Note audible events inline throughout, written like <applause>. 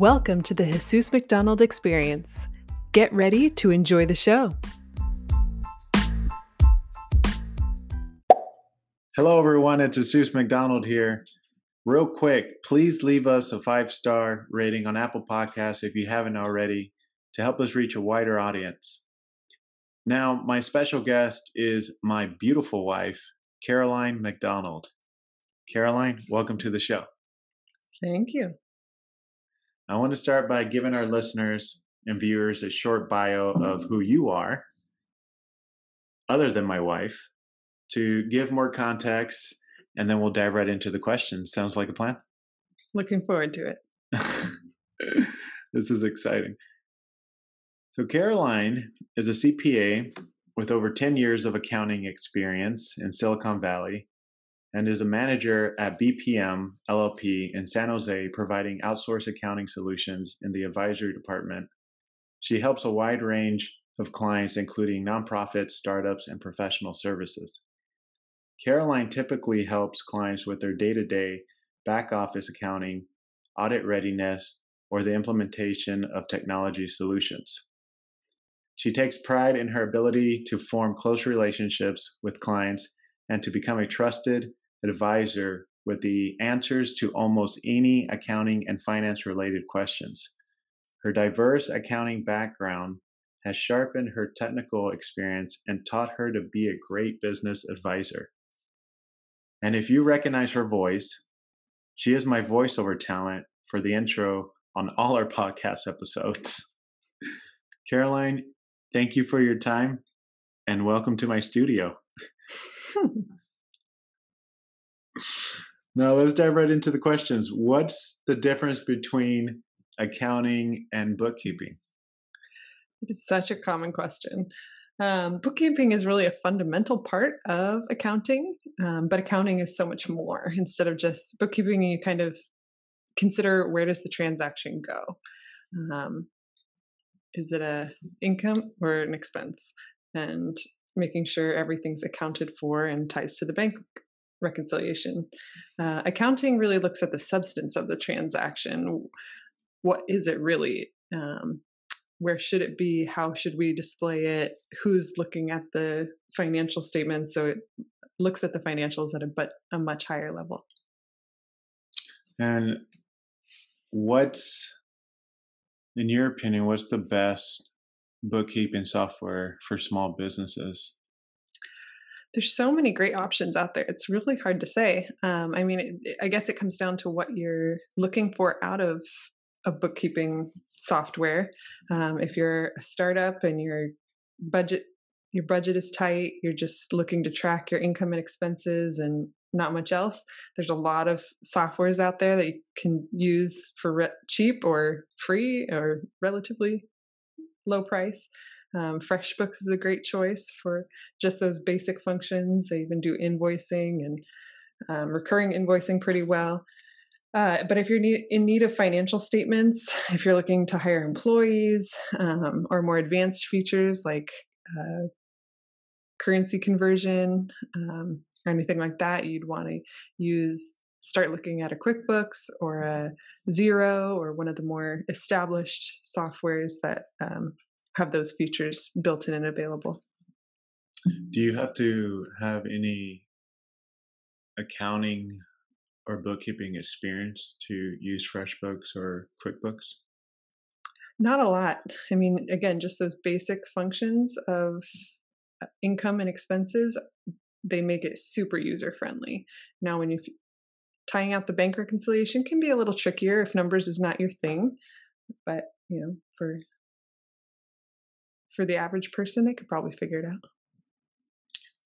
Welcome to the Jesus McDonald Experience. Get ready to enjoy the show. Hello, everyone. It's Jesus McDonald here. Real quick, please leave us a five star rating on Apple Podcasts if you haven't already to help us reach a wider audience. Now, my special guest is my beautiful wife, Caroline McDonald. Caroline, welcome to the show. Thank you. I want to start by giving our listeners and viewers a short bio of who you are, other than my wife, to give more context, and then we'll dive right into the questions. Sounds like a plan? Looking forward to it. <laughs> this is exciting. So, Caroline is a CPA with over 10 years of accounting experience in Silicon Valley and is a manager at BPM LLP in San Jose, providing outsourced accounting solutions in the advisory department. She helps a wide range of clients, including nonprofits, startups, and professional services. Caroline typically helps clients with their day to day back office accounting, audit readiness, or the implementation of technology solutions. She takes pride in her ability to form close relationships with clients and to become a trusted advisor with the answers to almost any accounting and finance related questions. Her diverse accounting background has sharpened her technical experience and taught her to be a great business advisor. And if you recognize her voice, she is my voiceover talent for the intro on all our podcast episodes. <laughs> Caroline, thank you for your time and welcome to my studio. <laughs> now let's dive right into the questions. What's the difference between accounting and bookkeeping? It is such a common question. Um, bookkeeping is really a fundamental part of accounting, um, but accounting is so much more. Instead of just bookkeeping, you kind of consider where does the transaction go. Um, is it a income or an expense? And making sure everything's accounted for and ties to the bank reconciliation. Uh, accounting really looks at the substance of the transaction. What is it really? Um, where should it be? How should we display it? Who's looking at the financial statements? So it looks at the financials at a but a much higher level. And what's, in your opinion, what's the best bookkeeping software for small businesses? There's so many great options out there. It's really hard to say. Um, I mean, it, I guess it comes down to what you're looking for out of a bookkeeping software. Um, if you're a startup and your budget your budget is tight, you're just looking to track your income and expenses and not much else. There's a lot of softwares out there that you can use for re- cheap or free or relatively low price. Um, FreshBooks is a great choice for just those basic functions. They even do invoicing and um, recurring invoicing pretty well. Uh, but if you're in need of financial statements, <laughs> if you're looking to hire employees um, or more advanced features like uh, currency conversion um, or anything like that, you'd want to use start looking at a QuickBooks or a Xero or one of the more established softwares that um, have those features built in and available. Do you have to have any accounting or bookkeeping experience to use FreshBooks or QuickBooks? Not a lot. I mean, again, just those basic functions of uh, income and expenses, they make it super user friendly. Now, when you tying out the bank reconciliation can be a little trickier if numbers is not your thing, but you know, for for the average person, they could probably figure it out.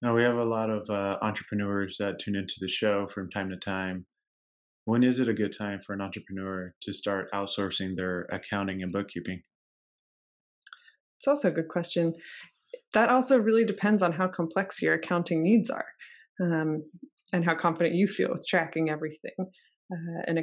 Now, we have a lot of uh, entrepreneurs that tune into the show from time to time. When is it a good time for an entrepreneur to start outsourcing their accounting and bookkeeping? It's also a good question. That also really depends on how complex your accounting needs are um, and how confident you feel with tracking everything. Uh,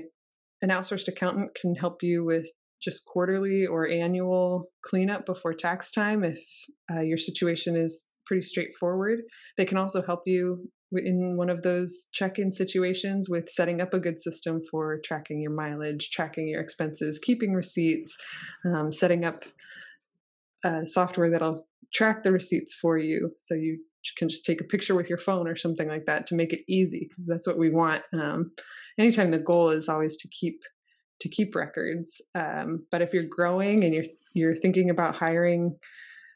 an outsourced accountant can help you with just quarterly or annual cleanup before tax time if uh, your situation is pretty straightforward. They can also help you in one of those check-in situations with setting up a good system for tracking your mileage tracking your expenses keeping receipts um, setting up software that'll track the receipts for you so you can just take a picture with your phone or something like that to make it easy that's what we want um, anytime the goal is always to keep to keep records um, but if you're growing and you're you're thinking about hiring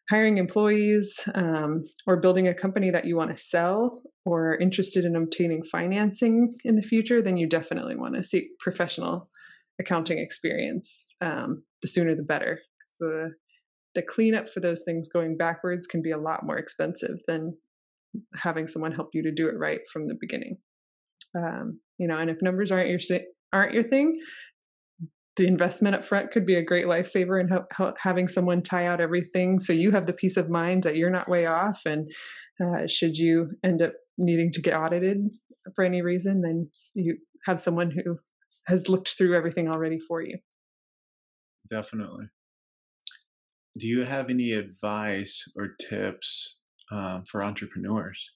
hiring employees um, or building a company that you want to sell or interested in obtaining financing in the future then you definitely want to seek professional accounting experience um, the sooner the better the the cleanup for those things going backwards can be a lot more expensive than having someone help you to do it right from the beginning. Um, you know, and if numbers aren't your aren't your thing, the investment up front could be a great lifesaver in having someone tie out everything so you have the peace of mind that you're not way off. And uh, should you end up needing to get audited for any reason, then you have someone who has looked through everything already for you. Definitely do you have any advice or tips um, for entrepreneurs?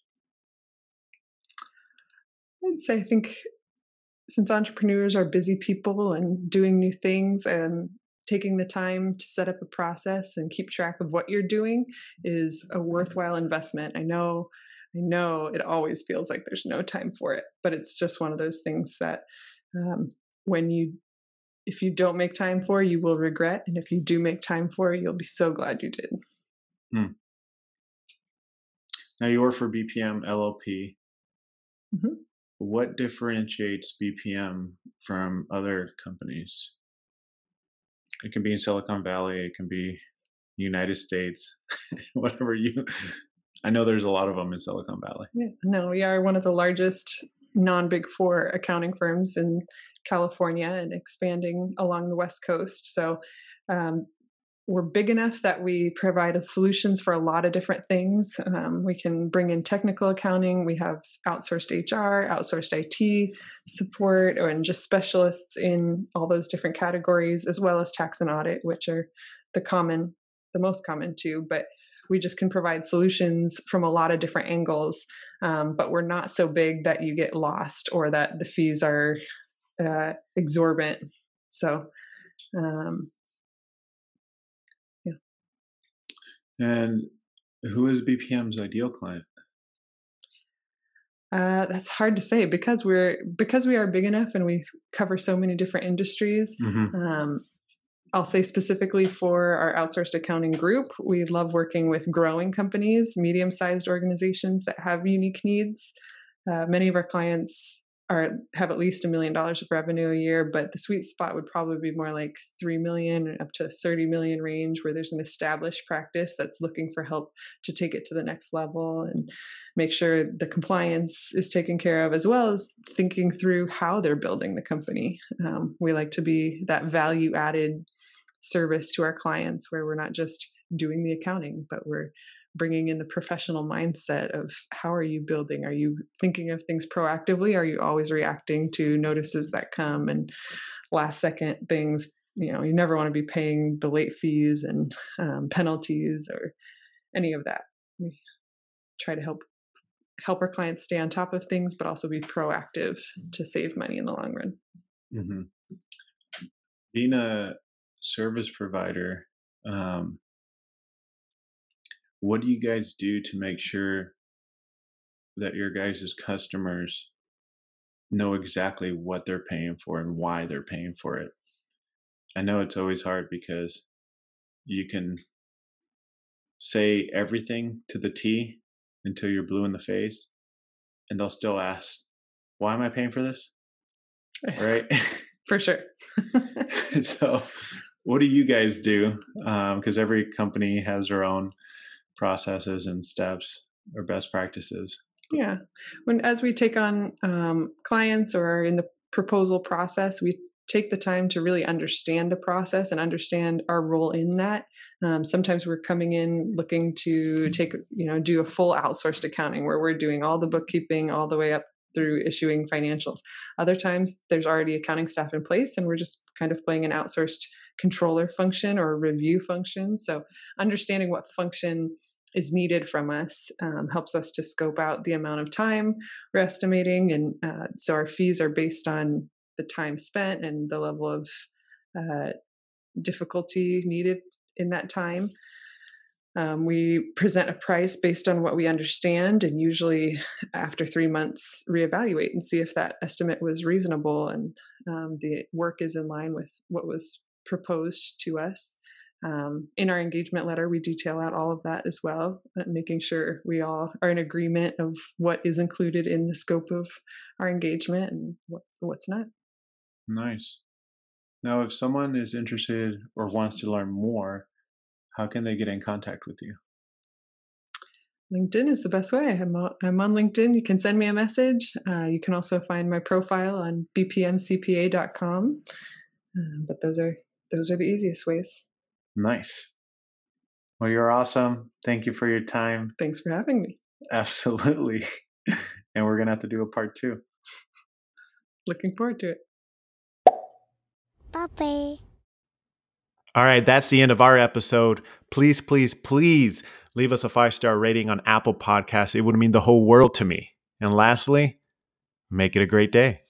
I'd say I think since entrepreneurs are busy people and doing new things and taking the time to set up a process and keep track of what you're doing is a worthwhile investment. I know I know it always feels like there's no time for it, but it's just one of those things that um, when you if you don't make time for, you will regret. And if you do make time for, you'll be so glad you did. Hmm. Now you work for BPM LLP. Mm-hmm. What differentiates BPM from other companies? It can be in Silicon Valley, it can be United States, <laughs> whatever you. I know there's a lot of them in Silicon Valley. Yeah, no, we are one of the largest non big four accounting firms in California and expanding along the West Coast. So um, we're big enough that we provide solutions for a lot of different things. Um, we can bring in technical accounting. We have outsourced HR, outsourced IT support, and just specialists in all those different categories, as well as tax and audit, which are the common, the most common too. But we just can provide solutions from a lot of different angles. Um, but we're not so big that you get lost or that the fees are uh, exorbitant. So, um, yeah. And who is BPM's ideal client? Uh, that's hard to say because we're because we are big enough and we cover so many different industries. Mm-hmm. Um, I'll say specifically for our outsourced accounting group, we love working with growing companies, medium sized organizations that have unique needs. Uh, many of our clients are have at least a million dollars of revenue a year, but the sweet spot would probably be more like three million up to 30 million range where there's an established practice that's looking for help to take it to the next level and make sure the compliance is taken care of, as well as thinking through how they're building the company. Um, we like to be that value added service to our clients where we're not just doing the accounting, but we're bringing in the professional mindset of how are you building? Are you thinking of things proactively? Are you always reacting to notices that come and last second things? You know you never want to be paying the late fees and um, penalties or any of that. We try to help help our clients stay on top of things but also be proactive to save money in the long run. Mm-hmm. being a service provider um, what do you guys do to make sure that your guys' customers know exactly what they're paying for and why they're paying for it? I know it's always hard because you can say everything to the T until you're blue in the face, and they'll still ask, Why am I paying for this? Right? <laughs> for sure. <laughs> so, what do you guys do? Because um, every company has their own processes and steps or best practices. Yeah. When as we take on um, clients or in the proposal process we take the time to really understand the process and understand our role in that. Um, sometimes we're coming in looking to take you know do a full outsourced accounting where we're doing all the bookkeeping all the way up through issuing financials. Other times there's already accounting staff in place and we're just kind of playing an outsourced controller function or review function. So understanding what function is needed from us um, helps us to scope out the amount of time we're estimating and uh, so our fees are based on the time spent and the level of uh, difficulty needed in that time um, we present a price based on what we understand, and usually after three months, reevaluate and see if that estimate was reasonable and um, the work is in line with what was proposed to us. Um, in our engagement letter, we detail out all of that as well, uh, making sure we all are in agreement of what is included in the scope of our engagement and what, what's not. Nice. Now, if someone is interested or wants to learn more, how can they get in contact with you? LinkedIn is the best way. I'm on, I'm on LinkedIn. You can send me a message. Uh, you can also find my profile on bpmcpa.com. Uh, but those are those are the easiest ways. Nice. Well, you're awesome. Thank you for your time. Thanks for having me. <laughs> Absolutely. <laughs> and we're gonna have to do a part two. Looking forward to it. Bye. All right, that's the end of our episode. Please, please, please leave us a five star rating on Apple Podcasts. It would mean the whole world to me. And lastly, make it a great day.